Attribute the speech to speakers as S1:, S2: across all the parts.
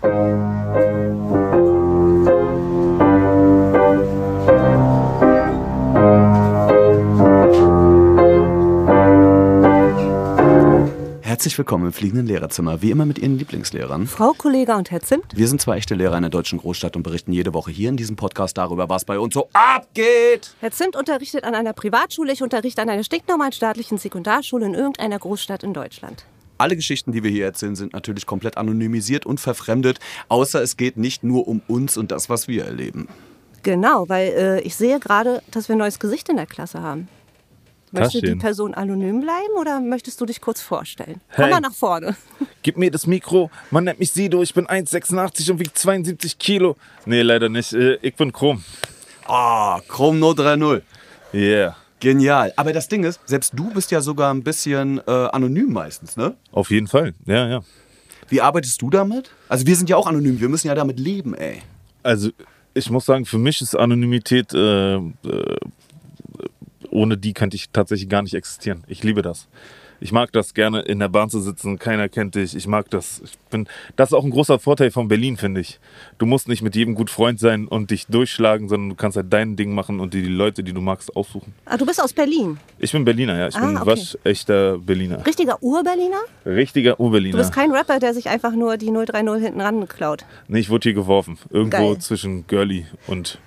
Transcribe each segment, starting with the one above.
S1: Herzlich willkommen im fliegenden Lehrerzimmer, wie immer mit Ihren Lieblingslehrern.
S2: Frau Kollega und Herr Zimt.
S1: Wir sind zwei echte Lehrer in der deutschen Großstadt und berichten jede Woche hier in diesem Podcast darüber, was bei uns so abgeht.
S2: Herr Zimt unterrichtet an einer Privatschule, ich unterrichte an einer stinknormalen staatlichen Sekundarschule in irgendeiner Großstadt in Deutschland.
S1: Alle Geschichten, die wir hier erzählen, sind natürlich komplett anonymisiert und verfremdet, außer es geht nicht nur um uns und das, was wir erleben.
S2: Genau, weil äh, ich sehe gerade, dass wir ein neues Gesicht in der Klasse haben. Möchte die. Person anonym bleiben oder möchtest du dich kurz vorstellen?
S3: Hey.
S2: Komm mal nach vorne.
S3: Gib mir das Mikro. Man nennt mich Sido. Ich bin 1,86 und wiege 72 Kilo. Nee, leider nicht. Äh, Ich bin Chrom.
S1: Ah, Chrome No 3.0.
S3: Yeah.
S1: Genial. Aber das Ding ist, selbst du bist ja sogar ein bisschen äh, anonym meistens, ne?
S3: Auf jeden Fall. Ja, ja.
S1: Wie arbeitest du damit? Also wir sind ja auch anonym, wir müssen ja damit leben, ey.
S3: Also, ich muss sagen, für mich ist Anonymität, äh, äh, ohne die könnte ich tatsächlich gar nicht existieren. Ich liebe das. Ich mag das gerne, in der Bahn zu sitzen, keiner kennt dich. Ich mag das. Ich bin, das ist auch ein großer Vorteil von Berlin, finde ich. Du musst nicht mit jedem gut Freund sein und dich durchschlagen, sondern du kannst halt dein Ding machen und dir die Leute, die du magst, aussuchen.
S2: Ah, du bist aus Berlin.
S3: Ich bin Berliner, ja. Ich
S2: Ah,
S3: bin
S2: okay.
S3: waschechter Berliner.
S2: Richtiger Ur-Berliner?
S3: Richtiger
S2: Du
S3: Urberliner.
S2: bist kein Rapper, der sich einfach nur die 030 hinten ran klaut.
S3: Nee, ich wurde hier geworfen. Irgendwo
S2: Geil.
S3: zwischen Girlie und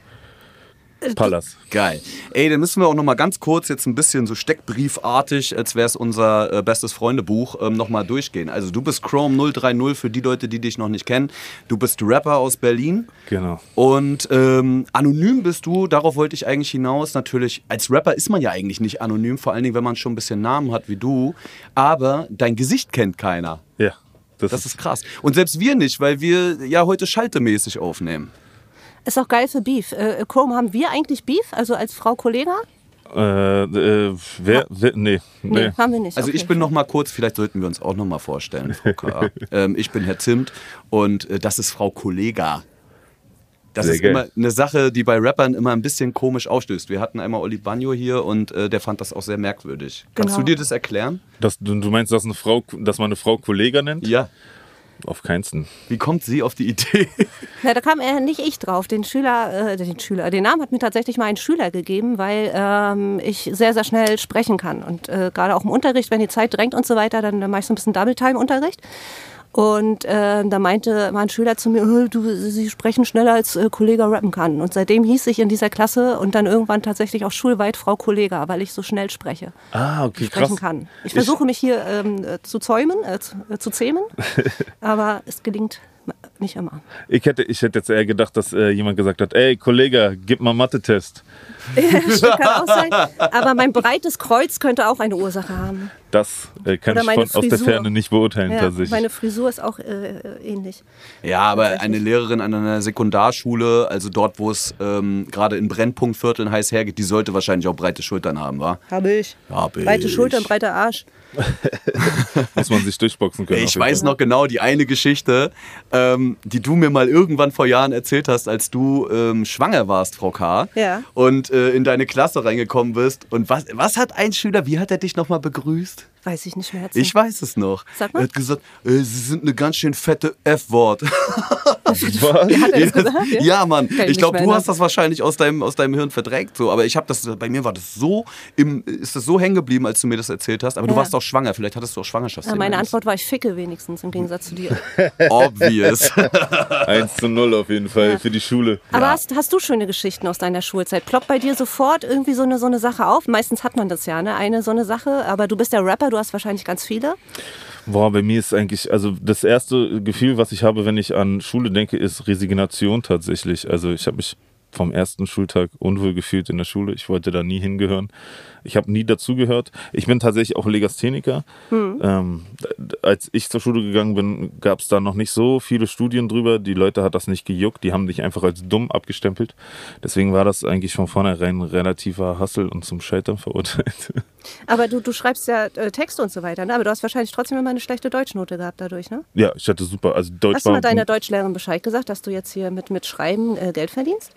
S3: Pallas.
S1: Geil. Ey, dann müssen wir auch noch mal ganz kurz jetzt ein bisschen so steckbriefartig, als wäre es unser äh, bestes Freundebuch, ähm, noch mal durchgehen. Also du bist Chrome 030 für die Leute, die dich noch nicht kennen. Du bist Rapper aus Berlin.
S3: Genau.
S1: Und ähm, anonym bist du, darauf wollte ich eigentlich hinaus. Natürlich, als Rapper ist man ja eigentlich nicht anonym, vor allen Dingen, wenn man schon ein bisschen Namen hat wie du. Aber dein Gesicht kennt keiner.
S3: Ja. Das,
S1: Das ist krass. Und selbst wir nicht, weil wir ja heute schaltemäßig aufnehmen.
S2: Ist auch geil für Beef. Äh, Chrome, haben wir eigentlich Beef? Also als Frau Kollega?
S3: Äh, äh, wer, wer, nee,
S2: Nee,
S3: nee.
S2: haben wir nicht.
S1: Also
S2: Okay.
S1: ich bin noch mal kurz, vielleicht sollten wir uns auch noch mal vorstellen, Frau K. ähm, ich bin Herr Zimt und äh, das ist Frau Kollega. Das
S3: Sehr
S1: ist
S3: geil.
S1: immer eine Sache, die bei Rappern immer ein bisschen komisch aufstößt. Wir hatten einmal Oli Bagno hier und äh, der fand das auch sehr merkwürdig. Kannst
S2: Genau.
S1: du dir das erklären?
S3: Das, du, du meinst, dass, eine Frau, dass man eine Frau Kollega nennt?
S1: Ja.
S3: Auf keinsten.
S1: Wie kommt sie auf die Idee?
S2: Na, da kam äh, nicht ich drauf. Den Schüler, äh, den Schüler, den Namen hat mir tatsächlich mal ein Schüler gegeben, weil ähm, ich sehr, sehr schnell sprechen kann. Und äh, gerade auch im Unterricht, wenn die Zeit drängt und so weiter, dann, dann mache ich so ein bisschen Double-Time-Unterricht. Und äh, da meinte mein Schüler zu mir, "Äh, du, Sie sprechen schneller als äh, Kollege rappen kann. Und seitdem hieß ich in dieser Klasse und dann irgendwann tatsächlich auch schulweit Frau Kollega, weil ich so schnell spreche.
S3: Ah, okay,
S2: sprechen
S3: krass.
S2: kann. Ich versuche mich hier ähm, äh, zu zäumen, äh, zu, äh, zu zähmen, aber es gelingt nicht immer.
S3: Ich hätte, ich hätte jetzt eher gedacht, dass äh, jemand gesagt hat, ey, Kollege, gib mal Mathe-Test.
S2: Stimmt, kann auch sein. Aber mein breites Kreuz könnte auch eine Ursache haben.
S3: Das äh, kann
S2: Oder
S3: ich von, aus der. Ferne nicht beurteilen,
S2: Ja,
S3: tatsächlich.
S2: meine Frisur ist auch äh, ähnlich.
S1: Ja, aber eine Lehrerin an einer Sekundarschule, also dort, wo es ähm, gerade in Brennpunktvierteln heiß hergeht, die sollte wahrscheinlich auch breite Schultern haben, wa?
S2: Habe ich.
S1: Hab ich.
S2: Breite Schultern, breiter Arsch.
S3: Muss man sich durchboxen können.
S1: Ich weiß noch genau die eine Geschichte, ähm, die du mir mal irgendwann vor Jahren erzählt hast, als du ähm, schwanger warst, Frau K.
S2: Ja.
S1: Und äh, in deine Klasse reingekommen bist. Und was, was hat ein Schüler, wie hat er dich nochmal begrüßt?
S2: Weiß ich nicht mehr. Herzen.
S1: Ich weiß es noch.
S2: Sag mal.
S1: Er hat gesagt, äh, Sie sind eine ganz schön fette F-Wort.
S2: Ja.
S1: ja, Mann.
S2: Kann ich
S1: glaube, du hast das wahrscheinlich aus deinem, aus deinem Hirn verdrängt. So. Aber ich habe das, bei mir war das so, im, ist das so hängen geblieben, als du mir das erzählt hast. Aber du
S2: Ja.
S1: warst auch schwanger. Vielleicht hattest du auch
S2: Ja,
S1: Schwangerschaftsdienst.
S2: meine Antwort war, ich ficke wenigstens im Gegensatz zu dir.
S1: Obvious.
S3: 1 zu 0 auf jeden Fall für die Schule.
S2: Aber hast, hast du schöne Geschichten aus deiner Schulzeit? Ploppt bei dir sofort irgendwie so eine, so eine Sache auf? Meistens hat man das ja, ne? Eine so eine Sache. Aber du bist der Rapper, du hast wahrscheinlich ganz viele.
S3: Boah, bei mir ist eigentlich, also das erste Gefühl, was ich habe, wenn ich an Schule denke, ist Resignation tatsächlich. Also ich habe mich vom ersten Schultag unwohl gefühlt in der Schule. Ich wollte da nie hingehören. Ich habe nie dazugehört. Ich bin tatsächlich auch Legastheniker. Ähm, d- als ich zur Schule gegangen bin, gab es da noch nicht so viele Studien drüber. Die Leute hat das nicht gejuckt. Die haben dich einfach als dumm abgestempelt. Deswegen war das eigentlich von vornherein ein relativer Hassel und zum Scheitern verurteilt.
S2: Aber du, du schreibst ja äh, Texte und so weiter, ne? aber du hast wahrscheinlich trotzdem immer eine schlechte Deutschnote gehabt dadurch, ne?
S3: Ja, ich hatte super. Also Deutsch
S2: Hast du mal deiner Deutschlehrerin Bescheid gesagt, dass du jetzt hier mit, mit Schreiben äh, Geld verdienst?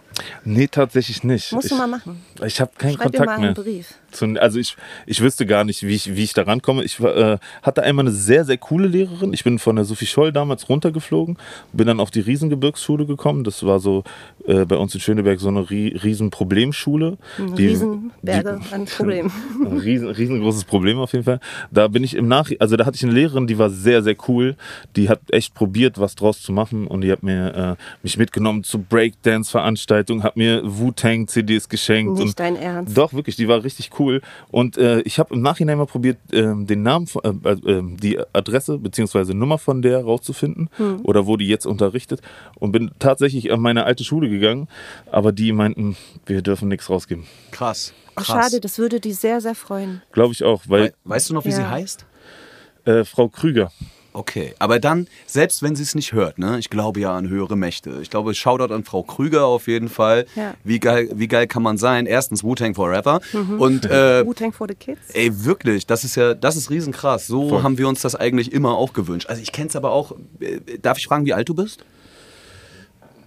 S3: Nee, tatsächlich nicht.
S2: Musst
S3: ich,
S2: du mal machen.
S3: Ich habe keinen
S2: Schreib dir
S3: Kontakt
S2: mal einen
S3: mehr.
S2: Brief.
S3: Zu, also ich, ich wüsste gar nicht, wie ich, wie ich da rankomme. Ich äh, hatte einmal eine sehr, sehr coole Lehrerin. Ich bin von der Sophie Scholl damals runtergeflogen, bin dann auf die Riesengebirgsschule gekommen. Das war so äh, bei uns in Schöneberg so eine rie, riesen Problemschule. Die-
S2: Riesenberge
S3: die-
S2: an Problemen.
S3: ein riesen, riesengroßes Problem auf jeden Fall. Da bin ich im Nach, also da hatte ich eine Lehrerin, die war sehr, sehr cool. Die hat echt probiert, was draus zu machen und die hat mir äh, mich mitgenommen zu Breakdance-Veranstaltungen, hat mir Wu-Tang-CDs geschenkt.
S2: Nicht
S3: und
S2: dein Ernst.
S3: Doch, wirklich, die war richtig cool. Und äh, ich habe im Nachhinein mal probiert, ähm, den Namen, von- äh, äh, die Adresse bzw. Nummer von der rauszufinden
S2: Hm.
S3: oder wo die jetzt unterrichtet und bin tatsächlich an meine alte Schule gegangen, aber die meinten, wir dürfen nichts rausgeben.
S1: Krass.
S2: Ach,
S1: Krass.
S2: schade, das würde die sehr, sehr freuen.
S3: Glaube ich auch, weil
S1: We weißt du noch, wie sie
S2: Ja.
S1: heißt?
S3: äh, Frau Krüger,
S1: Okay, aber dann, selbst wenn sie es nicht hört, ne, ich glaube ja an höhere Mächte. Ich glaube, Shoutout an Frau Krüger auf jeden Fall.
S2: Ja.
S1: Wie, geil, wie geil kann man sein? Erstens Wu-Tang Forever. Und äh,
S2: Wu-Tang for the Kids.
S1: ey, wirklich, das ist ja, das ist riesenkrass. So
S3: Voll.
S1: haben wir uns das eigentlich immer auch gewünscht. Also ich kenne es aber auch. Äh, darf ich fragen, wie alt du bist?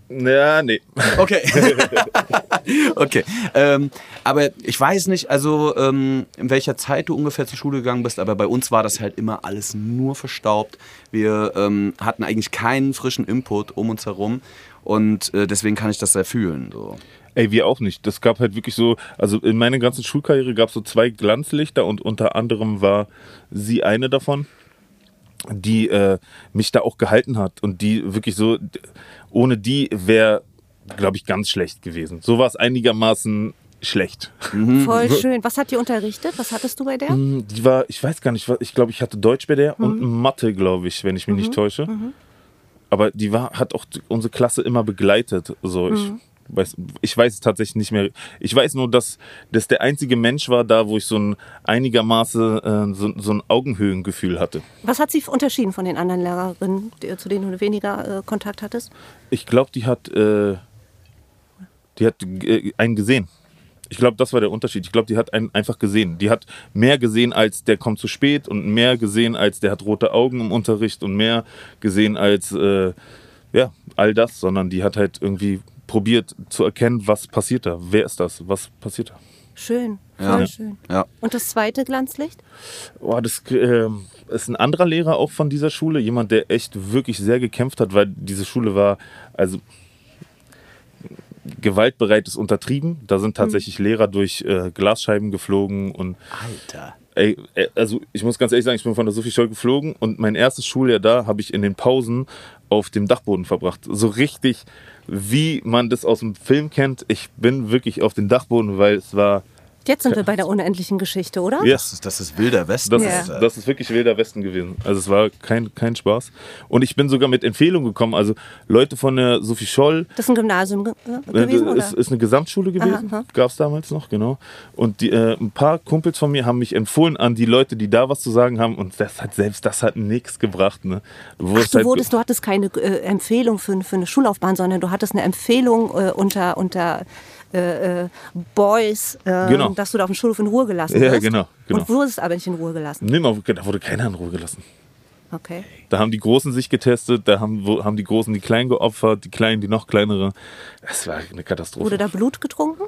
S3: Ja, nee.
S1: Okay. okay. Ähm, aber ich weiß nicht, also ähm, in welcher Zeit du ungefähr zur Schule gegangen bist, aber bei uns war das halt immer alles nur verstaubt. Wir ähm, hatten eigentlich keinen frischen Input um uns herum und äh, deswegen kann ich das sehr fühlen. So.
S3: Ey, wir auch nicht. Das gab halt wirklich so, also in meiner ganzen Schulkarriere gab es so zwei Glanzlichter und unter anderem war sie eine davon, die äh, mich da auch gehalten hat und die wirklich so, ohne die wäre, glaube ich, ganz schlecht gewesen. So war es einigermaßen schlecht.
S2: Voll schön. Was hat die unterrichtet? Was hattest du bei der?
S3: Mm, Die war, ich weiß gar nicht, was- ich glaube, ich hatte Deutsch bei der und Mathe, glaube ich, wenn ich mich nicht täusche. Aber die war, hat auch unsere Klasse immer begleitet. So, ich, weiß, ich weiß es tatsächlich nicht mehr. Ich weiß nur, dass das der einzige Mensch war da, wo ich so ein einigermaßen äh, so, so ein Augenhöhengefühl hatte.
S2: Was hat sie unterschieden von den anderen Lehrerinnen, die, zu denen du weniger äh, Kontakt hattest?
S3: Ich glaube, die hat, äh, die hat äh, einen gesehen. Ich glaube, das war der Unterschied. Ich glaube, die hat einen einfach gesehen. Die hat mehr gesehen als der kommt zu spät und mehr gesehen als der hat rote Augen im Unterricht und mehr gesehen als äh, ja all das, sondern die hat halt irgendwie probiert zu erkennen, was passiert da. Wer ist das? Was passiert da?
S2: Schön, voll
S1: Ja.
S2: schön.
S1: Ja.
S2: Und das zweite Glanzlicht?
S3: Boah, das äh, ist ein anderer Lehrer auch von dieser Schule, jemand, der echt wirklich sehr gekämpft hat, weil diese Schule war, also gewaltbereit ist untertrieben. Da sind tatsächlich Lehrer durch äh, Glasscheiben geflogen und
S1: Alter.
S3: ey, äh, also ich muss ganz ehrlich sagen, ich bin von der Sophie Scholl geflogen und mein erstes Schuljahr da habe ich in den Pausen auf dem Dachboden verbracht. So richtig, wie man das aus dem Film kennt. Ich bin wirklich auf den Dachboden, weil es war
S2: Jetzt sind wir bei der unendlichen Geschichte, oder?
S3: Ja.
S1: Das ist, das ist wilder Westen.
S3: Das,
S2: Ja.
S3: ist, das ist wirklich wilder Westen gewesen. Also es war kein, kein Spaß. Und ich bin sogar mit Empfehlungen gekommen. Also Leute von der Sophie Scholl,
S2: Das ist ein Gymnasium ge
S3: äh,
S2: gewesen, oder?
S3: ist, ist eine Gesamtschule gewesen, gab es damals noch, genau. Und die, äh, ein paar Kumpels von mir haben mich empfohlen an die Leute, die da was zu sagen haben. Und das hat selbst das hat nichts gebracht. Ne? Du
S2: Ach,
S3: wurdest
S2: du,
S3: halt-
S2: wurdest, du hattest keine äh, Empfehlung für, für eine Schullaufbahn, sondern du hattest eine Empfehlung äh, unter, unter äh, äh, Boys, äh,
S3: Genau.
S2: dass du da auf dem Schulhof in Ruhe gelassen
S3: Ja,
S2: wirst.
S3: genau, genau.
S2: Und wurdest aber nicht in Ruhe gelassen.
S3: Nee, man- da wurde keiner in Ruhe gelassen.
S2: Okay.
S3: Da haben die Großen sich getestet, da haben, wo, haben die Großen die Kleinen geopfert, die Kleinen die noch kleinere. Das war eine Katastrophe.
S2: Wurde da Blut getrunken,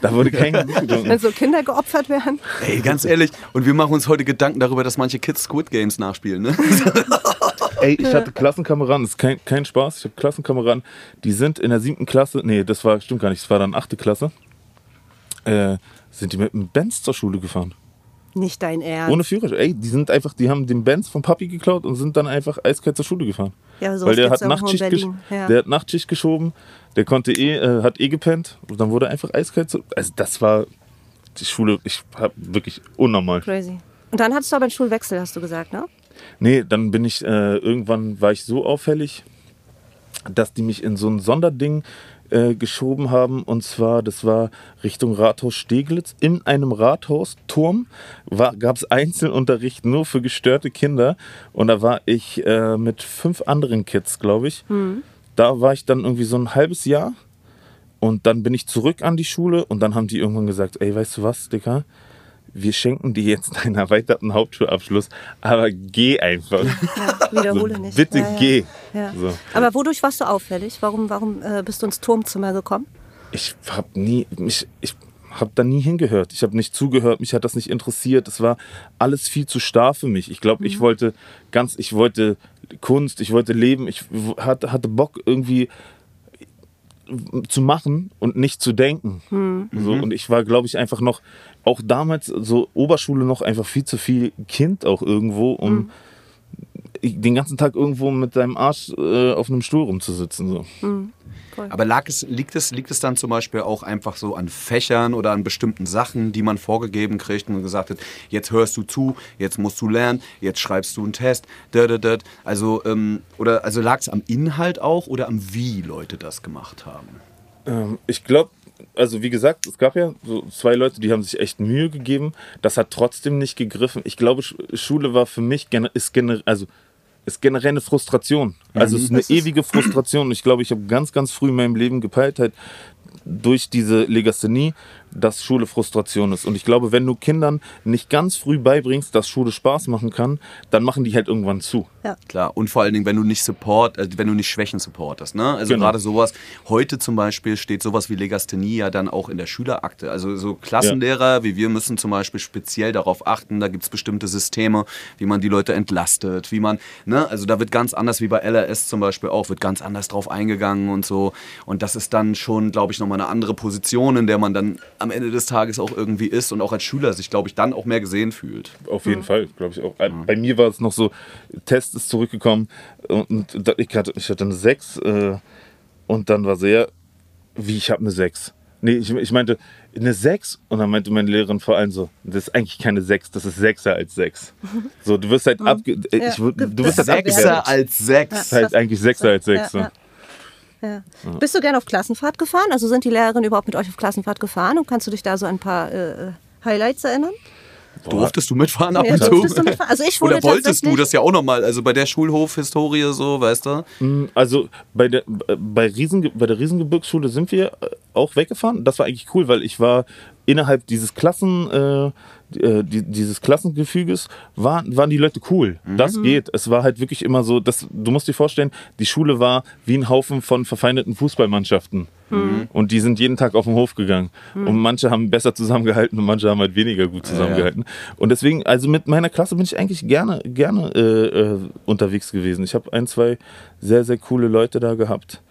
S3: da wurde kein Blut getrunken.
S2: wenn so Kinder geopfert werden?
S1: Ey, ganz ehrlich, und wir machen uns heute Gedanken darüber, dass manche Kids Squid Games nachspielen, ne?
S3: Ey, ich hatte Klassenkameraden, das ist kein, kein Spaß. Ich habe Klassenkameraden, die sind in der siebten Klasse, nee, das war, stimmt gar nicht, das war dann achte Klasse, äh, sind die mit einem Benz zur Schule gefahren.
S2: Nicht dein Ernst.
S3: Ohne Führerschein. Ey, die sind einfach, die haben den Benz vom Papi geklaut und sind dann einfach eiskalt zur Schule gefahren.
S2: Ja, sowas
S3: Weil der hat, Nachtschicht
S2: ja.
S3: der hat Nachtschicht geschoben, der konnte eh, äh, hat eh gepennt und dann wurde einfach eiskalt. Zu, also das war die Schule, ich hab wirklich unnormal.
S2: Crazy. Und dann hattest du aber einen Schulwechsel, hast du gesagt, ne?
S3: Nee, dann bin ich, äh, irgendwann war ich so auffällig, dass die mich in so ein Sonderding äh, geschoben haben. Und zwar, das war Richtung Rathaus Steglitz. In einem Rathausturm gab es Einzelunterricht nur für gestörte Kinder. Und da war ich äh, mit fünf anderen Kids, glaube ich. Da war ich dann irgendwie so ein halbes Jahr. Und dann bin ich zurück an die Schule und dann haben die irgendwann gesagt, ey, weißt du was, Dicker? Wir schenken dir jetzt deinen erweiterten Hauptschulabschluss, aber geh einfach.
S2: Ja, wiederhole nicht.
S3: Bitte
S2: ja, ja.
S3: geh.
S2: Ja.
S3: So.
S2: Aber wodurch warst du auffällig? Warum, warum äh, bist du ins Turmzimmer gekommen?
S3: Ich habe nie, mich, ich habe da nie hingehört. Ich habe nicht zugehört, mich hat das nicht interessiert. Es war alles viel zu starr für mich. Ich glaube, ich wollte ganz, ich wollte Kunst, ich wollte leben, ich w- hatte, hatte Bock irgendwie zu machen und nicht zu denken. So, und ich war, glaube ich, einfach noch, auch damals, so Oberschule noch einfach viel zu viel Kind auch irgendwo, um den ganzen Tag irgendwo mit deinem Arsch äh, auf einem Stuhl rumzusitzen. So.
S1: Aber lag es, liegt, es, liegt es dann zum Beispiel auch einfach so an Fächern oder an bestimmten Sachen, die man vorgegeben kriegt und gesagt hat, jetzt hörst du zu, jetzt musst du lernen, jetzt schreibst du einen Test, da, da, da. Also, ähm, oder, also lag es am Inhalt auch oder am wie Leute das gemacht haben?
S3: Ähm, ich glaube, also wie gesagt, es gab ja so zwei Leute, die haben sich echt Mühe gegeben. Das hat trotzdem nicht gegriffen. Ich glaube, Sch- Schule war für mich ist generell, also ist generell eine Frustration. Also es ist eine ewige Frustration. Ich glaube, ich habe ganz, ganz früh in meinem Leben gepeilt, halt durch diese Legasthenie, dass Schule Frustration ist. Und ich glaube, wenn du Kindern nicht ganz früh beibringst, dass Schule Spaß machen kann, dann machen die halt irgendwann zu.
S1: Klar, und vor allen Dingen, wenn du nicht Support, äh, wenn du nicht Schwächen supportest. Ne? Also
S3: Genau.
S1: gerade sowas, heute zum Beispiel steht sowas wie Legasthenie ja dann auch in der Schülerakte. Also so Klassenlehrer wie wir müssen zum Beispiel speziell darauf achten, da gibt es bestimmte Systeme, wie man die Leute entlastet, wie man, ne, also da wird ganz anders wie bei LRS zum Beispiel auch, wird ganz anders drauf eingegangen und so. Und das ist dann schon, glaube ich, nochmal eine andere Position, in der man dann am Ende des Tages auch irgendwie ist und auch als Schüler sich, glaube ich, dann auch mehr gesehen fühlt.
S3: Auf jeden Fall, glaube ich auch. Bei mir war es noch so, Test ist zurückgekommen und, ich, hatte, ich hatte eine 6 äh, und dann war sehr, wie ich habe eine 6. Nee, ich, ich meinte eine 6 und dann meinte meine Lehrerin vor allem so, das ist eigentlich keine 6, das ist 6er als 6. So, du wirst halt, abge äh, ich, würd- du wirst halt
S1: Sechser
S3: abgewertet.
S1: als sechs.
S3: Das ist halt eigentlich 6er als 6.
S2: Ja, ja. Ja. Bist du gerne auf Klassenfahrt gefahren? Also sind die Lehrerinnen überhaupt mit euch auf Klassenfahrt gefahren? Und kannst du dich da so an ein paar äh, Highlights erinnern?
S1: Durftest du mitfahren ab
S2: Ja,
S1: und zu?
S2: durftest du mitfahren? Also ich wurde
S1: Oder wolltest du das ja auch nochmal? Also bei der Schulhof-Historie so, weißt du?
S3: Also bei der, bei, Riesen, bei der Riesengebirgsschule sind wir äh, auch weggefahren. Das war eigentlich cool, weil ich war innerhalb dieses Klassen, äh, äh, die, dieses Klassengefüges, war, waren die Leute cool. Das geht. Es war halt wirklich immer so, dass, du musst dir vorstellen, die Schule war wie ein Haufen von verfeindeten Fußballmannschaften. Und die sind jeden Tag auf den Hof gegangen. Und manche haben besser zusammengehalten und manche haben halt weniger gut zusammengehalten. Und deswegen, also mit meiner Klasse bin ich eigentlich gerne, gerne äh, äh, unterwegs gewesen. Ich habe ein, zwei sehr, sehr coole Leute da gehabt.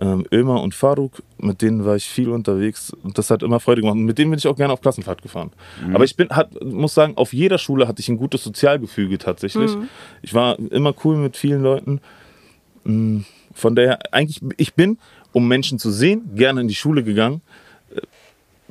S3: Ähm, Ömer und Faruk, mit denen war ich viel unterwegs und das hat immer Freude gemacht. Und mit denen bin ich auch gerne auf Klassenfahrt gefahren. Aber ich bin, hat, muss sagen, auf jeder Schule hatte ich ein gutes Sozialgefüge tatsächlich. Ich war immer cool mit vielen Leuten. Mm, Von daher, eigentlich, ich bin, um Menschen zu sehen, gerne in die Schule gegangen,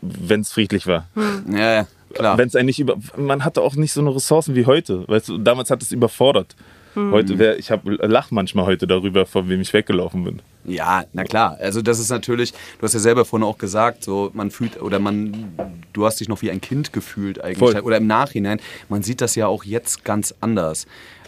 S3: wenn es friedlich war.
S1: Ja, ja, klar.
S3: Wenn es eigentlich über, man hatte auch nicht so eine Ressourcen wie heute. Weißt du, damals hat es überfordert. Heute wär, ich habe lach manchmal heute darüber, von wem ich weggelaufen bin.
S1: Ja, na klar. Also das ist natürlich, du hast ja selber vorhin auch gesagt, so man fühlt oder man, du hast dich noch wie ein Kind gefühlt eigentlich
S3: Voll.
S1: oder im Nachhinein. Man sieht das ja auch jetzt ganz anders.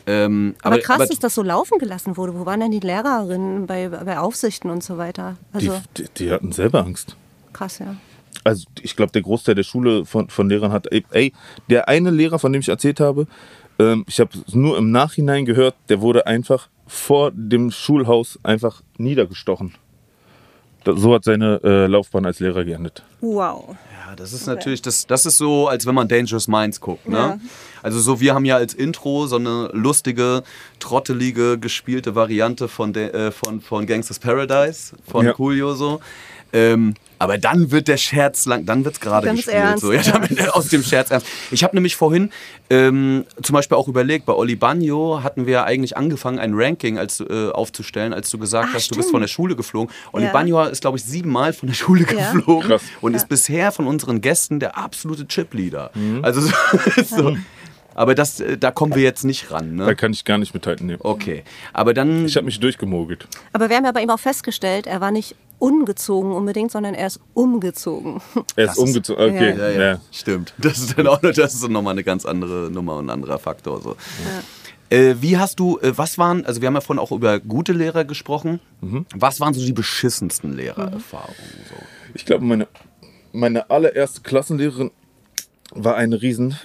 S1: Ähm,
S2: Aber, krass, dass das so laufen gelassen wurde. Wo waren denn die Lehrerinnen bei, bei Aufsichten und so weiter? Also
S3: Die, die, die hatten selber Angst.
S2: krass, ja.
S3: Also ich glaube, der Großteil der Schule von, von Lehrern hat, ey, ey, der eine Lehrer, von dem ich erzählt habe, ähm, ich habe es nur im Nachhinein gehört, der wurde einfach vor dem Schulhaus einfach niedergestochen. Da- So hat seine äh, Laufbahn als Lehrer geendet.
S2: Wow.
S1: Ja, das ist natürlich, das, das ist so, als wenn man Dangerous Minds guckt. Ne?
S2: Ja.
S1: Also so, wir haben ja als Intro so eine lustige, trottelige, gespielte Variante von, de, äh, von, von Gangsters Paradise, von
S3: Ja.
S1: Coolio so. Ähm, aber dann wird der Scherz lang, dann wird es gerade gespielt.
S2: ernst,
S1: so. ja,
S2: ja.
S1: damit, aus dem Scherz ernst. Ich habe nämlich vorhin ähm, zum Beispiel auch überlegt, bei Oli Bagno hatten wir eigentlich angefangen, ein Ranking als, äh, aufzustellen, als du gesagt
S2: Ah,
S1: hast, du bist
S2: stimmt.
S1: von der Schule geflogen. Oli
S2: Ja.
S1: Bagno ist, glaube ich, siebenmal von der Schule
S2: Ja.
S1: geflogen
S3: Krass.
S1: und ist bisher von unseren Gästen der absolute Chipleader.
S3: Mhm.
S1: Also so, so. Aber das, äh, da kommen wir jetzt nicht ran.
S3: Da
S1: Ne?
S3: kann ich gar nicht mithalten. Nee.
S1: Okay, aber dann
S3: Ich habe mich durchgemogelt.
S2: Aber wir haben ja bei ihm auch festgestellt, er war nicht ungezogen unbedingt, sondern er ist umgezogen.
S3: Er
S1: Das
S3: ist
S1: ist-
S3: umgezogen. Okay,
S1: Ja, ja,
S3: ja.
S1: stimmt. Das ist dann auch noch, das ist nochmal eine ganz andere Nummer und ein anderer Faktor. So. Äh, wie hast du, äh, was waren, also wir haben ja vorhin auch über gute Lehrer gesprochen.
S3: Mhm.
S1: Was waren so die beschissensten Lehrererfahrungen? So?
S3: Ich glaube, meine, meine allererste Klassenlehrerin war eine riesen.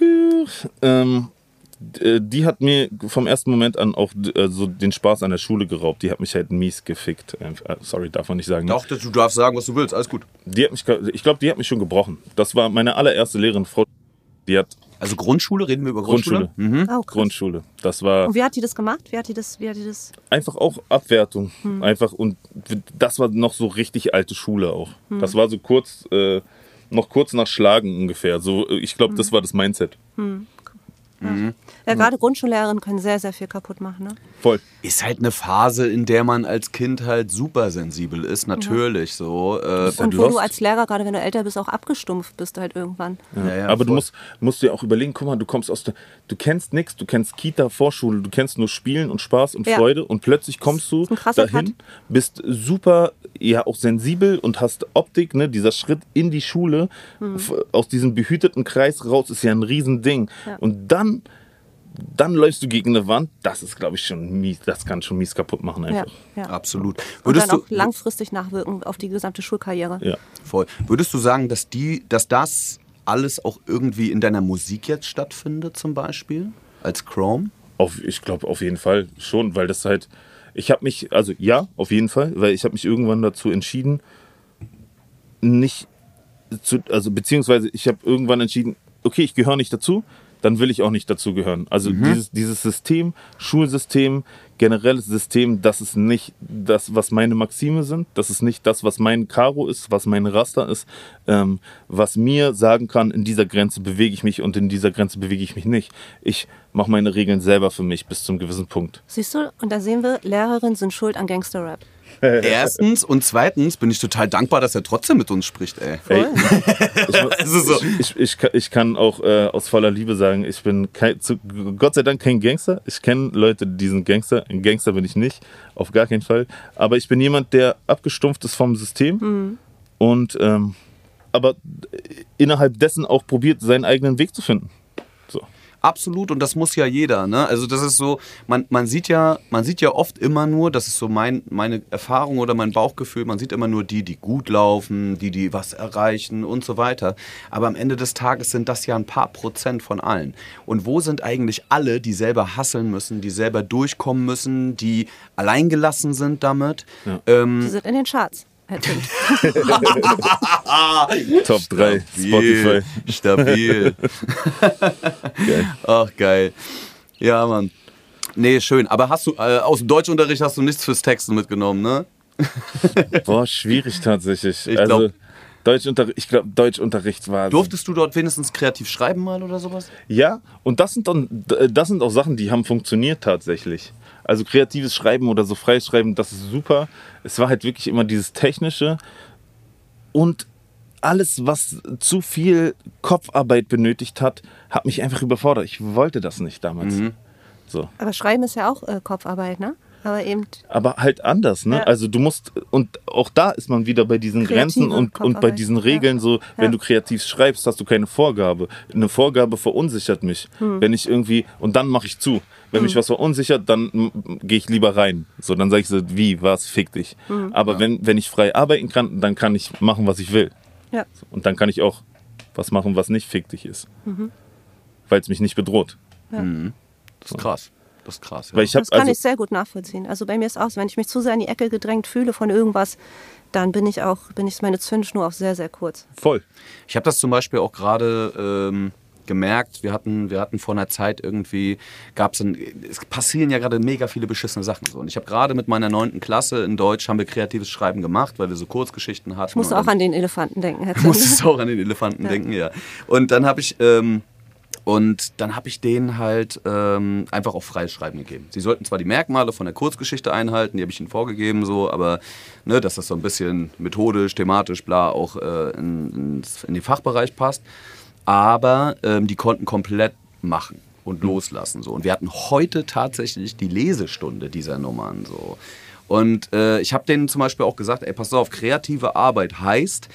S3: Ähm, äh, die hat mir vom ersten Moment an auch äh, so den Spaß an der Schule geraubt. Die hat mich halt mies gefickt. Äh, sorry, darf man nicht sagen.
S1: Doch, du darfst sagen, was du willst. Alles gut.
S3: Die hat mich, ich glaube, die hat mich schon gebrochen. Das war meine allererste Lehrerin, Frau. Die hat
S1: also Grundschule, reden wir über Grundschule?
S3: Grundschule. Mhm. Oh, Grundschule. Das war.
S2: Und wie hat die das gemacht? Wie hat die das? Wie hat die das?
S3: Einfach auch Abwertung. Hm. Einfach und das war noch so richtig alte Schule auch. Hm. Das war so kurz, äh, noch kurz nach Schlagen ungefähr. So, ich glaube, hm. das war das Mindset. Hm.
S2: Mhm. Ja, gerade Grundschullehrerinnen können sehr, sehr viel kaputt machen. Ne?
S3: Voll.
S1: Ist halt eine Phase, in der man als Kind halt super sensibel ist, natürlich. Ja. So,
S2: äh, und wo du als Lehrer, gerade wenn du älter bist, auch abgestumpft bist halt irgendwann.
S3: Ja. Ja, Aber voll. du musst, musst dir auch überlegen, guck mal, du kommst aus der, du kennst nichts, du kennst Kita, Vorschule, du kennst nur Spielen und Spaß und Freude und plötzlich kommst du dahin, Cut. bist super, ja auch sensibel und hast Optik, ne? dieser Schritt in die Schule, hm. aus diesem behüteten Kreis raus ist ja ein Riesending. Und dann dann läufst du gegen eine Wand, das ist, glaube ich, schon mies, das kann schon mies kaputt machen einfach.
S1: Ja, ja. Absolut.
S2: Würdest Und dann auch du, langfristig nachwirken auf die gesamte Schulkarriere.
S3: Ja.
S1: Voll. Würdest du sagen, dass, die, dass das alles auch irgendwie in deiner Musik jetzt stattfindet, zum Beispiel, als Chrome?
S3: Auf, ich glaube auf jeden Fall schon, weil das halt, ich habe mich, also ja, auf jeden Fall, weil ich habe mich irgendwann dazu entschieden, nicht zu, also beziehungsweise ich habe irgendwann entschieden, okay, ich gehöre nicht dazu, dann will ich auch nicht dazugehören. Also mhm. dieses, dieses System, Schulsystem, generelles System, das ist nicht das, was meine Maxime sind. Das ist nicht das, was mein Karo ist, was mein Raster ist, ähm, was mir sagen kann, in dieser Grenze bewege ich mich und in dieser Grenze bewege ich mich nicht. Ich mache meine Regeln selber für mich bis zum gewissen Punkt.
S2: Siehst du, und da sehen wir, Lehrerinnen sind schuld an Gangsterrap.
S1: Erstens und zweitens bin ich total dankbar, dass er trotzdem mit uns spricht, ey. ey
S3: ich, also so. ich, ich, ich, kann auch äh, aus voller Liebe sagen, ich bin kein, zu, Gott sei Dank kein Gangster. Ich kenne Leute, die sind Gangster. Ein Gangster bin ich nicht, auf gar keinen Fall. Aber ich bin jemand, der abgestumpft ist vom System mhm. und ähm, aber innerhalb dessen auch probiert, seinen eigenen Weg zu finden.
S1: Absolut, und das muss ja jeder. Ne? Also das ist so, man, man, sieht ja, man sieht ja oft immer nur, das ist so mein, meine Erfahrung oder mein Bauchgefühl, man sieht immer nur die, die gut laufen, die, die was erreichen und so weiter. Aber am Ende des Tages sind das ja ein paar Prozent von allen. Und wo sind eigentlich alle, die selber hasseln müssen, die selber durchkommen müssen, die alleingelassen sind damit?
S2: Ja. Ähm, die sind in den Charts.
S3: Top 3 Spotify.
S1: Stabil. geil. Ach, geil. Ja, Mann. Nee, schön. Aber hast du, äh, aus dem Deutschunterricht hast du nichts fürs Texten mitgenommen, ne?
S3: Boah, schwierig tatsächlich. Ich also, Deutschunterricht, ich glaube, Deutschunterricht war.
S1: Durftest du dort wenigstens kreativ schreiben mal oder sowas?
S3: Ja, und das sind, dann, das sind auch Sachen, die haben funktioniert tatsächlich. Also kreatives Schreiben oder so freies Schreiben, das ist super. Es war halt wirklich immer dieses Technische und alles, was zu viel Kopfarbeit benötigt hat, hat mich einfach überfordert. Ich wollte das nicht damals. Mhm. So.
S2: Aber Schreiben ist ja auch äh, Kopfarbeit, ne? Aber eben.
S3: Aber halt anders, ne? Ja. Also du musst, und auch da ist man wieder bei diesen Kreative Grenzen und, und bei diesen Regeln ja. so, wenn ja. du kreativ schreibst, hast du keine Vorgabe. Eine Vorgabe verunsichert mich. Hm. Wenn ich irgendwie, und dann mache ich zu. Wenn hm. mich was verunsichert, dann gehe ich lieber rein. So, dann sage ich so, wie, was, fick dich. Hm. Aber wenn, wenn ich frei arbeiten kann, dann kann ich machen, was ich will.
S2: Ja.
S3: Und dann kann ich auch was machen, was nicht fick dich ist. Mhm. Weil es mich nicht bedroht.
S1: Ja. Mhm. Das ist krass. Das ist krass.
S2: Ja. das kann also ich sehr gut nachvollziehen. Also bei mir ist auch so, wenn ich mich zu sehr in die Ecke gedrängt fühle von irgendwas, dann bin ich auch, bin ich meine Zündschnur auch sehr, sehr kurz.
S3: Voll.
S1: Ich habe das zum Beispiel auch gerade ähm, gemerkt. Wir hatten, wir hatten vor einer Zeit irgendwie, gab es, es passieren ja gerade mega viele beschissene Sachen. So. Und ich habe gerade mit meiner neunten Klasse in Deutsch haben wir kreatives Schreiben gemacht, weil wir so Kurzgeschichten hatten.
S2: Ich muss auch an den Elefanten denken.
S1: Du musstest auch an den Elefanten ja. denken, ja. Und dann habe ich... Ähm, und dann habe ich denen halt ähm, einfach auch freies Schreiben gegeben. Sie sollten zwar die Merkmale von der Kurzgeschichte einhalten, die habe ich ihnen vorgegeben, so, aber ne, dass das so ein bisschen methodisch, thematisch, bla, auch äh, in, in, den Fachbereich passt. Aber ähm, die konnten komplett machen und mhm. loslassen. So. Und wir hatten heute tatsächlich die Lesestunde dieser Nummern. So. Und äh, ich habe denen zum Beispiel auch gesagt, ey, pass auf, kreative Arbeit heißt,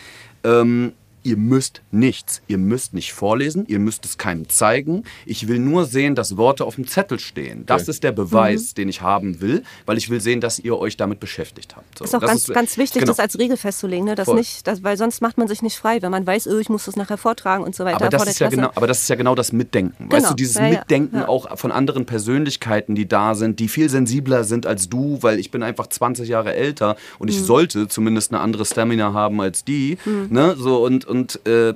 S1: ähm, ihr müsst nichts. Ihr müsst nicht vorlesen, ihr müsst es keinem zeigen. Ich will nur sehen, dass Worte auf dem Zettel stehen. Das
S3: Okay.
S1: ist der Beweis, den ich haben will, weil ich will sehen, dass ihr euch damit beschäftigt habt. So,
S2: Ist auch
S1: das
S2: ganz, ganz wichtig,
S1: genau.
S2: das als Regel festzulegen, ne? das
S1: Voll.
S2: nicht, das, weil sonst macht man sich nicht frei, wenn man weiß, oh, ich muss das nachher vortragen und so weiter
S1: aber das, ist ja genau, aber das ist ja genau das Mitdenken. Weißt
S2: Genau.
S1: du, dieses
S2: Ja, ja.
S1: Mitdenken
S2: Ja.
S1: auch von anderen Persönlichkeiten, die da sind, die viel sensibler sind als du, weil ich bin einfach 20 Jahre älter und
S2: Mhm.
S1: ich sollte zumindest eine andere Stamina haben als die. Ne? So, und und äh,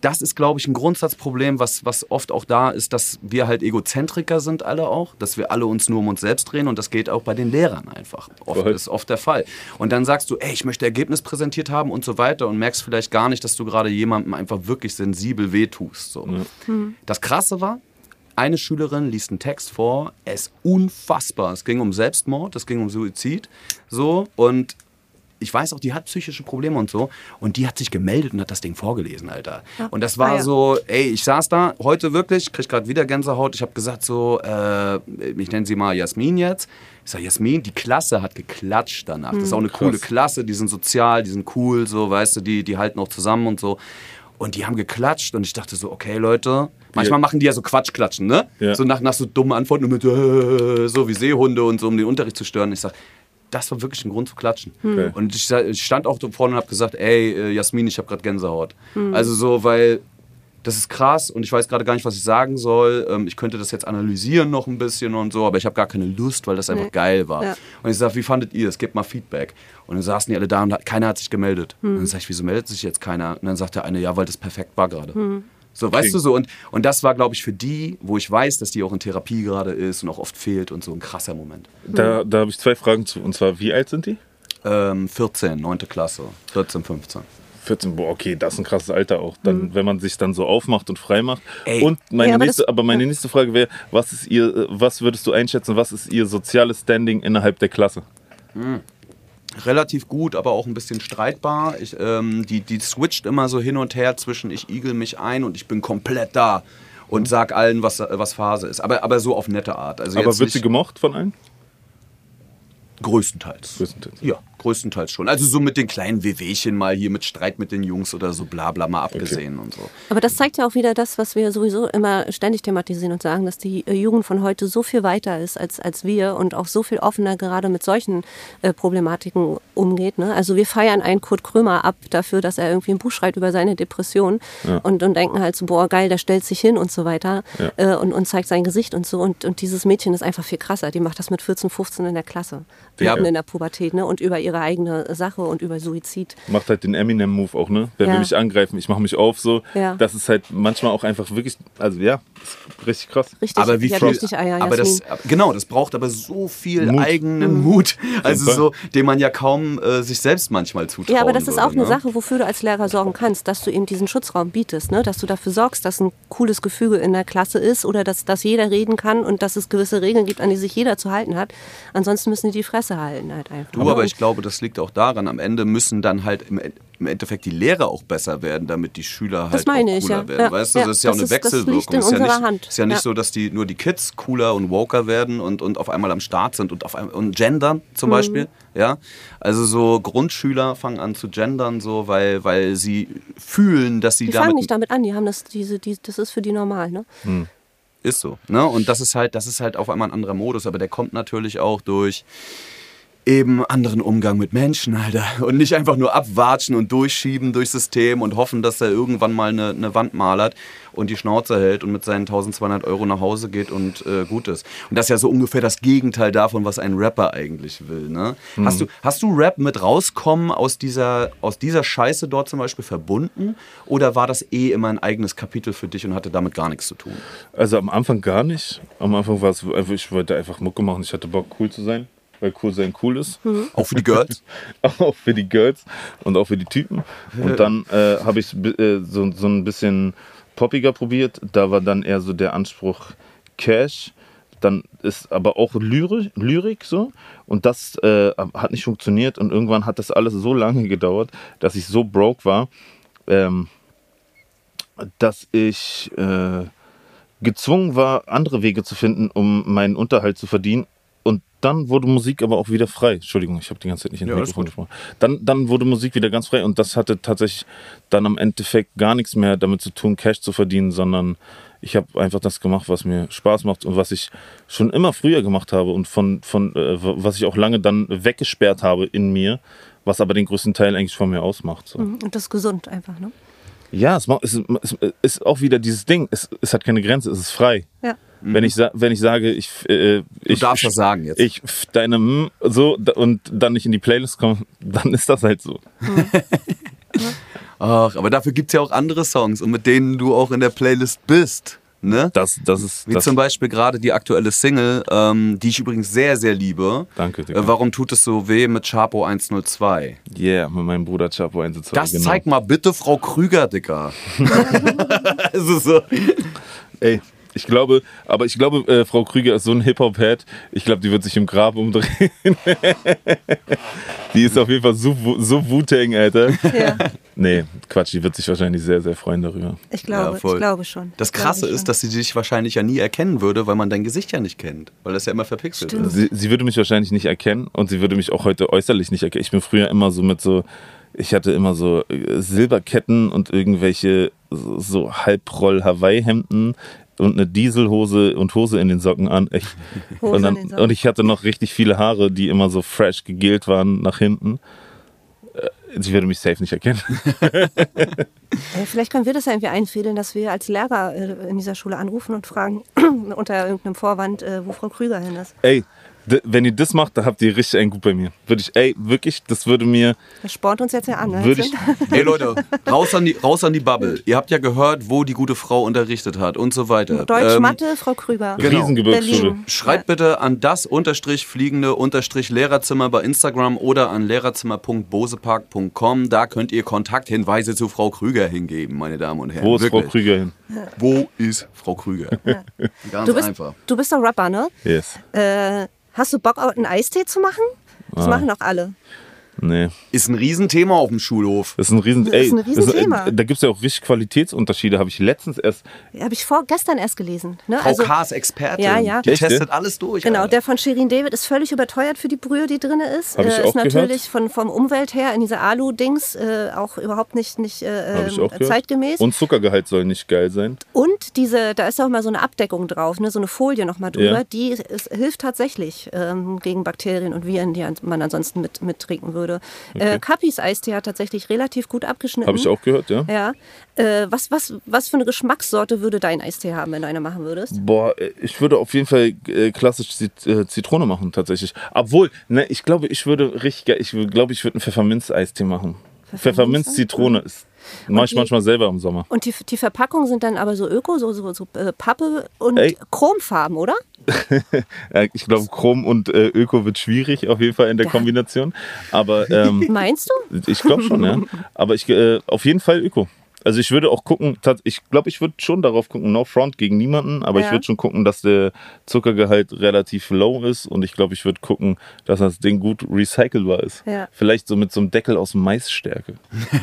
S1: das ist, glaube ich, ein Grundsatzproblem, was, was oft auch da ist, dass wir halt Egozentriker sind alle auch, dass wir alle uns nur um uns selbst drehen und das geht auch bei den Lehrern einfach. Oft
S3: Voll.
S1: ist oft der Fall. Und dann sagst du, ey, ich möchte Ergebnis präsentiert haben und so weiter und merkst vielleicht gar nicht, dass du gerade jemandem einfach wirklich sensibel wehtust. So. Das Krasse war, eine Schülerin liest einen Text vor, es ist unfassbar. Es ging um Selbstmord, es ging um Suizid, so und ich weiß auch, die hat psychische Probleme und so. Und die hat sich gemeldet und hat das Ding vorgelesen, Alter. Und das war
S2: Ah, ja.
S1: so, ey, ich saß da heute wirklich, krieg gerade wieder Gänsehaut. Ich habe gesagt so, äh, ich nenne sie mal Jasmin jetzt. Ich sag, Jasmin, die Klasse hat geklatscht danach. Das ist auch eine coole Klasse, die sind sozial, die sind cool, so, weißt du, die, die halten auch zusammen und so. Und die haben geklatscht und ich dachte so, okay, Leute. Manchmal machen die ja so Quatschklatschen, ne?
S3: Ja.
S1: So nach, nach so dummen Antworten mit äh, so wie Seehunde und so, um den Unterricht zu stören. Ich sag, das war wirklich ein Grund zu klatschen.
S3: Okay.
S1: Und ich, stand auch vorne und habe gesagt, ey, äh, Jasmin, ich habe gerade Gänsehaut. Also so, weil das ist krass und ich weiß gerade gar nicht, was ich sagen soll. Ähm, ich könnte das jetzt analysieren noch ein bisschen und so, aber ich habe gar keine Lust, weil das einfach
S2: Nee.
S1: geil war.
S2: Ja.
S1: Und ich sage, wie fandet ihr es? Gebt mal Feedback. Und dann saßen die alle da und keiner hat sich gemeldet. Und dann sage ich, wieso meldet sich jetzt keiner? Und dann sagt der eine, ja, weil das perfekt war gerade. So, weißt
S3: Okay.
S1: du so, und, und das war, glaube ich, für die, wo ich weiß, dass die auch in Therapie gerade ist und auch oft fehlt und so ein krasser Moment.
S3: Da, da habe ich zwei Fragen zu. Und zwar, wie alt sind die?
S1: Ähm, 14, 9. Klasse, 14, 15.
S3: 14, boah, okay, das ist ein krasses Alter auch. Dann, wenn man sich dann so aufmacht und frei macht.
S1: Ey.
S3: Und meine
S2: Ja, aber
S3: nächste,
S2: das-
S3: aber meine nächste Frage wäre, was ist ihr, äh, was würdest du einschätzen, was ist ihr soziales Standing innerhalb der Klasse?
S1: Relativ gut, aber auch ein bisschen streitbar. Ich, ähm, die, die switcht immer so hin und her zwischen ich igel mich ein und ich bin komplett da und sag allen, was, was Phase ist. Aber, aber so auf nette Art. Also
S3: aber wird sie gemocht von allen?
S1: größtenteils.
S3: Größtenteils.
S1: Ja, größtenteils schon. Also so mit den kleinen Wehwehchen mal hier mit Streit mit den Jungs oder so bla bla mal abgesehen und so.
S2: Aber das zeigt ja auch wieder das, was wir sowieso immer ständig thematisieren und sagen, dass die äh, Jugend von heute so viel weiter ist als, als wir und auch so viel offener gerade mit solchen äh, Problematiken umgeht. Ne? Also wir feiern einen Kurt Krömer ab dafür, dass er irgendwie ein Buch schreibt über seine Depression und, und denken halt so, boah geil, der stellt sich hin und so weiter äh, und, und zeigt sein Gesicht und so. Und, und dieses Mädchen ist einfach viel krasser. Die macht das mit 14, 15 in der Klasse.
S1: Ja.
S2: Mitten in der Pubertät ne? und über ihre eigene Sache und über Suizid.
S3: Macht halt den Eminem-Move auch, ne? Wer
S2: Ja.
S3: will mich angreifen? Ich mache mich auf so.
S2: Ja.
S3: Das ist halt manchmal auch einfach wirklich, also ja, ist richtig krass.
S2: Richtig,
S1: aber wie viel,
S2: richtig Eier,
S1: aber das, genau, das braucht aber so viel
S3: Mut.
S1: eigenen Mut, also
S3: Fall.
S1: so, den man ja kaum äh, sich selbst manchmal zutrauen
S2: Ja, aber das ist
S1: würde,
S2: auch eine
S1: ne?
S2: Sache, wofür du als Lehrer sorgen kannst, dass du eben diesen Schutzraum bietest, ne? dass du dafür sorgst, dass ein cooles Gefüge in der Klasse ist oder dass, dass jeder reden kann und dass es gewisse Regeln gibt, an die sich jeder zu halten hat. Ansonsten müssen die die Fresse halten halt einfach.
S1: Du, aber ich glaube, das liegt auch daran, am Ende müssen dann halt im, im Endeffekt die Lehrer auch besser werden, damit die Schüler halt
S2: Das meine
S1: auch
S2: ich,
S1: cooler
S2: ja.
S1: werden.
S2: Ja,
S1: Weißt du,
S2: ja,
S1: das ist ja auch
S2: das
S1: eine
S2: ist- das liegt
S1: Wechselwirkung.
S2: in
S1: ist ja nicht,
S2: Hand.
S1: ist ja nicht
S2: Ja.
S1: so, dass die nur die Kids cooler und woker werden und, und auf einmal am Start sind und auf einmal und gendern zum
S2: Mhm.
S1: Beispiel. Ja, also so Grundschüler fangen an zu gendern, so weil, weil sie fühlen, dass sie
S2: Die
S1: damit
S2: fangen nicht damit an, die haben das, diese, die, das ist für die normal, ne?
S1: Ist so. Ne? Und das ist halt, das ist halt auf einmal ein anderer Modus, aber der kommt natürlich auch durch eben anderen Umgang mit Menschen, Alter. Und nicht einfach nur abwatschen und durchschieben durchs System und hoffen, dass er irgendwann mal eine, eine Wand malert und die Schnauze hält und mit seinen 1200 Euro nach Hause geht und äh, gut ist. Und das ist ja so ungefähr das Gegenteil davon, was ein Rapper eigentlich will. Ne? Hast, du, hast du Rap mit rauskommen aus dieser, aus dieser Scheiße dort zum Beispiel verbunden? Oder war das eh immer ein eigenes Kapitel für dich und hatte damit gar nichts zu tun?
S3: Also am Anfang gar nicht. Am Anfang war es einfach, ich wollte einfach Mucke machen. Ich hatte Bock, cool zu sein, weil cool sein cool ist.
S1: Auch für die Girls?
S3: auch für die Girls und auch für die Typen. Und dann äh, habe ich äh, so, so ein bisschen poppiger probiert. Da war dann eher so der Anspruch Cash. Dann ist aber auch Lyrik, Lyrik so. Und das äh, hat nicht funktioniert. Und irgendwann hat das alles so lange gedauert, dass ich so broke war, ähm, dass ich äh, gezwungen war, andere Wege zu finden, um meinen Unterhalt zu verdienen. Dann wurde Musik aber auch wieder frei. Entschuldigung, ich habe die ganze Zeit nicht in
S1: Ja,
S3: Mikrofon gesprochen. Dann, dann wurde Musik wieder ganz frei und das hatte tatsächlich dann am Endeffekt gar nichts mehr damit zu tun, Cash zu verdienen, sondern ich habe einfach das gemacht, was mir Spaß macht und was ich schon immer früher gemacht habe und von, von äh, was ich auch lange dann weggesperrt habe in mir, was aber den größten Teil eigentlich von mir ausmacht. So.
S2: Mhm. Und das ist gesund einfach, ne?
S3: Ja, es, macht, es, es ist auch wieder dieses Ding. Es, es hat keine Grenze, es ist frei.
S2: Ja.
S3: Wenn, ich, wenn ich sage, ich, äh,
S1: Du
S3: ich,
S1: darfst das sagen jetzt.
S3: ich deine mm, so und dann nicht in die Playlist komme, dann ist das halt so.
S1: Ach, aber dafür gibt es ja auch andere Songs und mit denen du auch in der Playlist bist. Ne?
S3: Das, das ist.
S1: Wie
S3: das,
S1: zum Beispiel gerade die aktuelle Single, ähm, die ich übrigens sehr, sehr liebe.
S3: Danke, Digga.
S1: Äh, warum tut es so weh mit Chapo 102?
S3: Yeah, mit meinem Bruder Chapo 1 2.
S1: Das
S3: genau.
S1: zeigt mal bitte Frau Krüger, Dicker. also so.
S3: Ey, ich glaube, aber ich glaube, äh, Frau Krüger ist so ein Hip-Hop-Head. Ich glaube, die wird sich im Grab umdrehen. die ist auf jeden Fall so, so Wu-Tang, Alter.
S2: Ja,
S3: Nee, Quatsch, die wird sich wahrscheinlich sehr, sehr freuen darüber.
S2: ich glaube,
S1: Ja,
S2: ich glaube schon.
S1: Das Krasse ist,
S2: schon.
S1: dass sie dich wahrscheinlich ja nie erkennen würde, weil man dein Gesicht ja nicht kennt. Weil das ja immer verpixelt
S2: Stimmt.
S1: ist.
S3: Sie, sie würde mich wahrscheinlich nicht erkennen und sie würde mich auch heute äußerlich nicht erkennen. Ich bin früher immer so mit so, ich hatte immer so äh, Silberketten und irgendwelche so, so Halbroll-Hawaii-Hemden und eine Dieselhose und Hose in den Socken an. Ich, und, dann,
S2: Socken.
S3: und ich hatte noch richtig viele Haare, die immer so fresh gegelt waren nach hinten. Äh, Sie würde mich safe nicht erkennen.
S2: Äh, vielleicht können wir das ja irgendwie einfädeln, dass wir als Lehrer äh, in dieser Schule anrufen und fragen unter irgendeinem Vorwand, äh, wo Frau Krüger hin ist.
S3: Ey, wenn ihr das macht, dann habt ihr richtig einen gut bei mir. Würde ich, ey, wirklich, das würde mir,
S2: Das spornt uns jetzt ja an. Ne?
S3: würde ich,
S1: Hey Leute, raus an, die, raus an die Bubble. Ihr habt ja gehört, wo die gute Frau unterrichtet hat und so weiter.
S2: Deutsch,
S1: Ähm,
S2: Mathe, Frau Krüger.
S1: Genau.
S3: Riesengebirgsschule.
S1: Schreibt bitte an das unterstrich fliegende unterstrich Lehrerzimmer bei Instagram oder an lehrerzimmer.bosepark.com. Da könnt ihr Kontakthinweise zu Frau Krüger hingeben, meine Damen und Herren.
S3: wo ist Frau
S1: Wirklich.
S3: Krüger hin?
S1: Wo ist Frau Krüger? Ganz
S2: Du bist,
S1: einfach.
S2: du bist doch Rapper, ne?
S3: Yes.
S2: Äh, hast du Bock, einen Eistee zu machen? Das
S3: Ah.
S2: machen doch alle.
S3: Nee.
S1: Ist ein Riesenthema auf dem Schulhof.
S3: Das ist ein riesen,
S2: Das
S3: ey,
S2: ist ein Riesenthema.
S3: äh, da gibt es ja auch richtig Qualitätsunterschiede, habe ich letztens erst.
S2: Habe ich vor, gestern erst gelesen. Ne?
S1: Frau
S2: Also,
S1: K. ist Expertin.
S2: Ja, ja.
S1: Die
S3: Echt,
S1: testet alles durch.
S2: Genau,
S1: Alter.
S2: der von Shirin David ist völlig überteuert für die Brühe, die drin ist.
S3: Hab ich
S2: äh,
S3: auch
S2: ist natürlich
S3: gehört.
S2: von, vom Umwelt her in dieser Alu-Dings äh, auch überhaupt nicht, nicht äh,
S3: ich auch gehört.
S2: zeitgemäß.
S3: Und Zuckergehalt soll nicht geil sein.
S2: Und diese, da ist auch mal so eine Abdeckung drauf, ne, so eine Folie nochmal drüber,
S3: Ja.
S2: die ist, hilft tatsächlich ähm, gegen Bakterien und Viren, die man ansonsten mit, mit trinken würde. Äh, Kappis Eistee hat tatsächlich relativ gut abgeschnitten.
S3: Habe ich auch gehört, ja.
S2: Ja. Äh, was, was, was für eine Geschmackssorte würde dein Eistee haben, wenn du eine machen würdest?
S3: Boah, äh, ich würde auf jeden Fall äh, klassisch Zit äh, Zitrone machen, tatsächlich. Obwohl, ne, ich glaube, ich würde richtig ich glaube, ich würde einen Pfefferminz-Eistee machen. Pfefferminz-Zitrone ist. Mache ich
S2: die-
S3: manchmal selber im Sommer.
S2: Und die, die Verpackungen sind dann aber so öko, so, so, so äh, Pappe und
S3: Ey.
S2: Chromfarben, oder?
S3: Ich glaube, Chrom und äh, Öko wird schwierig auf jeden Fall in der
S2: Ja.
S3: Kombination. Aber ähm,
S2: Meinst du?
S3: ich glaube schon, ja. Aber ich äh, auf jeden Fall Öko. Also ich würde auch gucken, tat- ich glaube, ich würde schon darauf gucken, no front gegen niemanden, aber ich
S2: Ja.
S3: würde schon gucken, dass der Zuckergehalt relativ low ist und ich glaube, ich würde gucken, dass das Ding gut recycelbar ist.
S2: Ja.
S3: Vielleicht so mit so einem Deckel aus Maisstärke.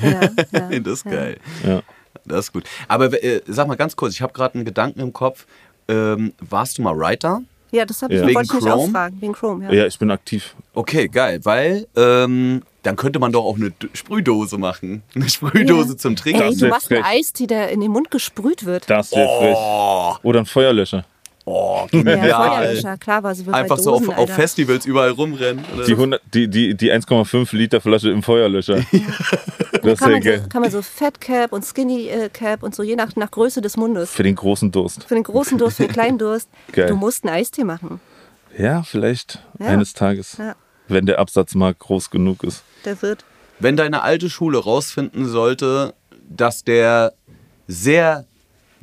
S2: Ja, ja.
S1: Das ist geil.
S3: Ja.
S1: Das ist gut. Aber äh, sag mal ganz kurz, ich habe gerade einen Gedanken im Kopf. Ähm, warst du mal Writer?
S2: Ja, das hab ich,
S3: Ja.
S2: wollte
S1: Wegen
S2: ich mich
S1: Chrome?
S2: auch fragen. Wegen Chrome, ja.
S3: ja, ich bin aktiv.
S1: Okay, geil, weil ähm, dann könnte man doch auch eine Sprühdose machen. Eine Sprühdose
S2: Ja.
S1: zum Trinken.
S2: Ey, du machst einen. Eistee, der in den Mund gesprüht wird.
S3: Das wäre
S1: Oh.
S3: frech. Oder ein Feuerlöscher.
S1: Oh,
S2: Ja,
S1: genial.
S2: Feuerlöscher, klar, war bei
S1: Einfach so auf,
S2: Dosen,
S1: auf. Festivals überall rumrennen. Oder
S3: Die,
S1: so.
S3: 100, die, die, die 1,5 Liter Flasche im Feuerlöscher. Das
S2: Kann man,
S3: geil.
S2: so, kann man so Fat Cap und Skinny äh, Cap und so, je nach, nach Größe des Mundes.
S3: Für den großen Durst.
S2: Für den großen Durst, für den kleinen Durst.
S3: Geil.
S2: Du musst einen Eistee machen.
S3: Ja, vielleicht
S2: Ja.
S3: eines Tages.
S2: Ja.
S3: Wenn der Absatzmarkt groß genug ist.
S2: Der wird.
S1: Wenn deine alte Schule rausfinden sollte, dass der sehr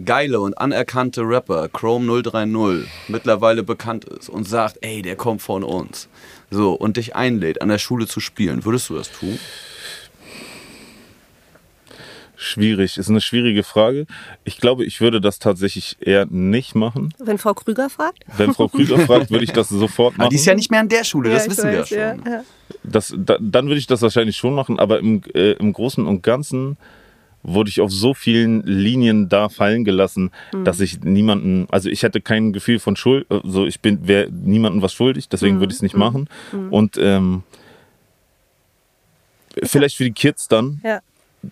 S1: geile und anerkannte Rapper Chrome 030 mittlerweile bekannt ist und sagt, ey, der kommt von uns. So, und dich einlädt, an der Schule zu spielen, würdest du das tun?
S3: Schwierig, ist eine schwierige Frage. Ich glaube, ich würde das tatsächlich eher nicht machen.
S2: Wenn Frau Krüger fragt?
S3: Wenn Frau Krüger fragt, würde ich das sofort
S1: Aber
S3: machen.
S1: die ist ja nicht mehr an der Schule, das
S2: ich
S1: wissen wir
S2: weiß,
S1: ja schon.
S2: Ja, ja.
S3: das, da, dann würde ich das wahrscheinlich schon machen, aber im, äh, im Großen und Ganzen wurde ich auf so vielen Linien da fallen gelassen,
S2: Hm.
S3: dass ich niemanden, also ich hätte kein Gefühl von Schuld, also ich bin wäre niemandem was schuldig, deswegen würde ich es nicht machen. Und ähm, vielleicht für die Kids dann,
S2: Ja.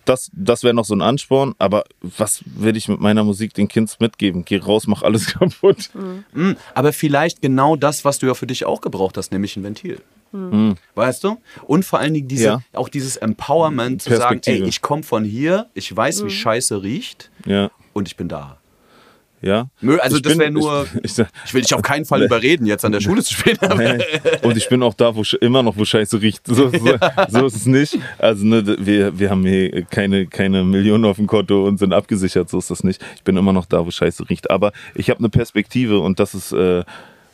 S3: Das, das wäre noch so ein Ansporn, aber was will ich mit meiner Musik den Kids mitgeben? Geh raus, mach alles kaputt.
S1: Mm, aber vielleicht genau das, was du ja für dich auch gebraucht hast, nämlich ein Ventil. Weißt du? Und vor allen Dingen diese,
S3: Ja.
S1: auch dieses Empowerment zu sagen, ey, ich komme von hier, ich weiß, wie Scheiße riecht
S3: Ja,
S1: und ich bin da.
S3: Ja.
S1: Also
S3: Ich
S1: das wäre nur.
S3: Ich, ich,
S1: Ich will dich auf keinen Fall überreden, jetzt an der Schule zu spielen.
S3: Und ich bin auch da, wo immer noch wo Scheiße riecht. So, so, so ist es nicht. Also ne, wir, wir haben hier keine, keine Millionen auf dem Konto und sind abgesichert. So ist das nicht. Ich bin immer noch da, wo Scheiße riecht. Aber ich habe eine Perspektive und das ist äh,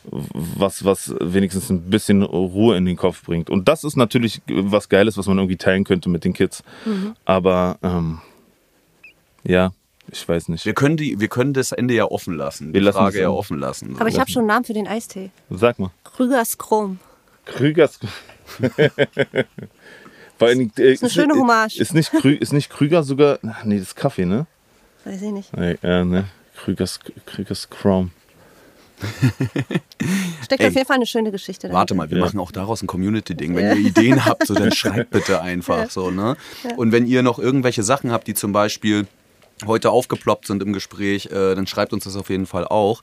S3: was, was wenigstens ein bisschen Ruhe in den Kopf bringt. Und das ist natürlich was Geiles, was man irgendwie teilen könnte mit den Kids. Aber ähm, ja, ich weiß nicht.
S1: Wir können, die, wir können das Ende ja offen lassen.
S3: Wir
S1: Die
S3: lassen
S1: Frage ja
S3: offen.
S1: lassen.
S2: Aber ich habe schon einen Namen für den Eistee.
S3: Sag mal.
S2: Krügers Chrom.
S3: Krügers. Vor Dingen, äh,
S2: Ist eine schöne Hommage.
S3: Ist nicht, Krü, ist nicht Krüger sogar. Ach, nee, das ist Kaffee, ne?
S2: Weiß ich nicht.
S3: Nee, äh, ne? Krügers, Krügers Chrome.
S2: Steckt
S1: Ey.
S2: auf jeden Fall eine schöne Geschichte dahinter.
S1: Warte mal, wir
S3: Ja.
S1: machen auch daraus ein Community-Ding. Wenn ihr Ideen habt, so, dann schreibt bitte einfach so, ne? Und wenn ihr noch irgendwelche Sachen habt, die zum Beispiel heute aufgeploppt sind im Gespräch, äh, dann schreibt uns das auf jeden Fall auch.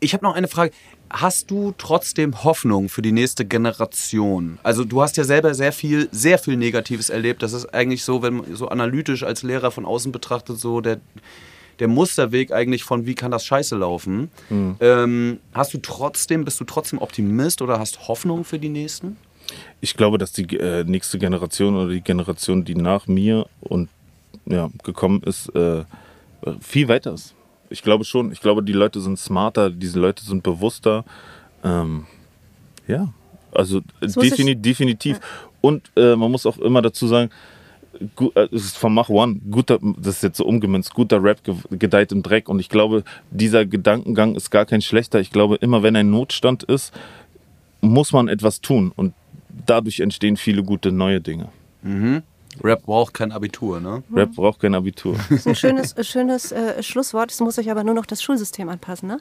S1: Ich habe noch eine Frage. Hast du trotzdem Hoffnung für die nächste Generation? Also du hast ja selber sehr viel, sehr viel Negatives erlebt. Das ist eigentlich so, wenn man so analytisch als Lehrer von außen betrachtet, so der, der Musterweg eigentlich von wie kann das Scheiße laufen. Ähm, hast du trotzdem, bist du trotzdem Optimist oder hast Hoffnung für die nächsten?
S3: Ich glaube, dass die äh, nächste Generation oder die Generation, die nach mir und ja, gekommen ist, äh, viel weiter ist. Ich glaube schon. Ich glaube, die Leute sind smarter, diese Leute sind bewusster. Ähm, ja, also
S2: muss
S3: defini definitiv. Und äh, man muss auch immer dazu sagen, gu- äh, es ist von Mach One, guter, das ist jetzt so umgemünzt, guter Rap ge gedeiht im Dreck. Und ich glaube, dieser Gedankengang ist gar kein schlechter. Ich glaube, immer wenn ein Notstand ist, muss man etwas tun. Und dadurch entstehen viele gute neue Dinge.
S1: Rap braucht kein Abitur, ne?
S3: Rap braucht kein Abitur.
S2: Das ist ein schönes, äh, schönes äh, Schlusswort. Es muss sich aber nur noch das Schulsystem anpassen, ne?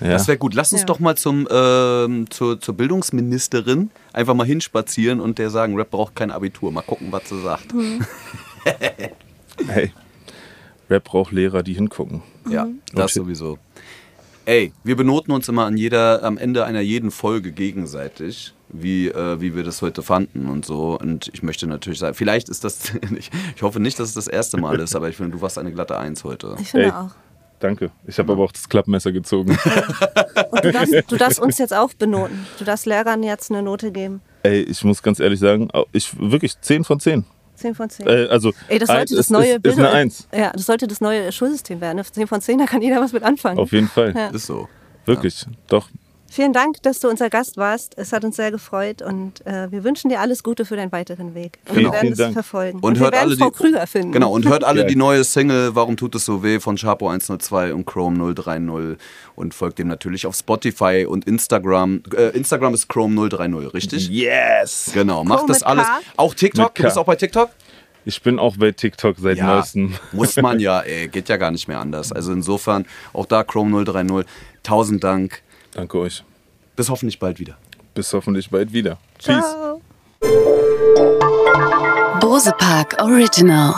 S3: Ja.
S1: Das wäre gut. Lass uns
S2: Ja.
S1: doch mal zum, ähm, zur, zur Bildungsministerin einfach mal hinspazieren und der sagen, Rap braucht kein Abitur. Mal gucken, was sie sagt.
S3: Hey, Rap braucht Lehrer, die hingucken.
S1: Ja, das
S3: Okay.
S1: sowieso. Ey, wir benoten uns immer an jeder, am Ende einer jeden Folge gegenseitig, wie, äh, wie wir das heute fanden und so. Und ich möchte natürlich sagen, vielleicht ist das, ich, ich hoffe nicht, dass es das erste Mal ist, aber ich finde, du warst eine glatte Eins heute.
S2: Ich finde
S3: Ey.
S2: auch.
S3: Danke. Ich habe aber auch das Klappmesser gezogen.
S2: Und du darfst, du darfst uns jetzt auch benoten. Du darfst Lehrern jetzt eine Note geben.
S3: Ey, ich muss ganz ehrlich sagen, ich wirklich 10 von 10.
S2: 10 von 10.
S3: Äh, also
S2: Ey, das sollte das
S3: ist,
S2: neue
S3: ist, ist eine 1.
S2: Ja, das sollte das neue Schulsystem werden. ne? 10 von 10, da kann jeder was mit anfangen.
S3: Auf jeden Fall.
S2: Ja.
S1: Ist so.
S3: Wirklich. Doch.
S2: Vielen Dank, dass du unser Gast warst. Es hat uns sehr gefreut und äh, wir wünschen dir alles Gute für deinen weiteren Weg. Und
S3: Vielen,
S2: wir werden es
S3: Dank.
S2: verfolgen.
S1: Und
S2: wir
S1: hört
S2: werden
S1: alle
S2: Frau
S1: die-
S2: Krüger finden.
S1: Genau, und hört alle
S3: Ja.
S1: die neue Single Warum tut es so weh von Chapo 102 und Chrome 030 und folgt dem natürlich auf Spotify und Instagram. Äh, Instagram ist Chrome 030, richtig?
S3: Yes!
S1: Genau, macht
S2: Chrome
S1: das alles.
S2: K?
S1: Auch TikTok? Du bist auch bei TikTok?
S3: Ich bin auch bei TikTok seit neuestem.
S1: muss man ja, ey, geht ja gar nicht mehr anders. Also insofern, auch da Chrome 030. Tausend Dank.
S3: Danke euch.
S1: Bis hoffentlich bald wieder.
S3: Bis hoffentlich bald wieder. Peace.
S2: Ciao.
S4: Bose Park Original.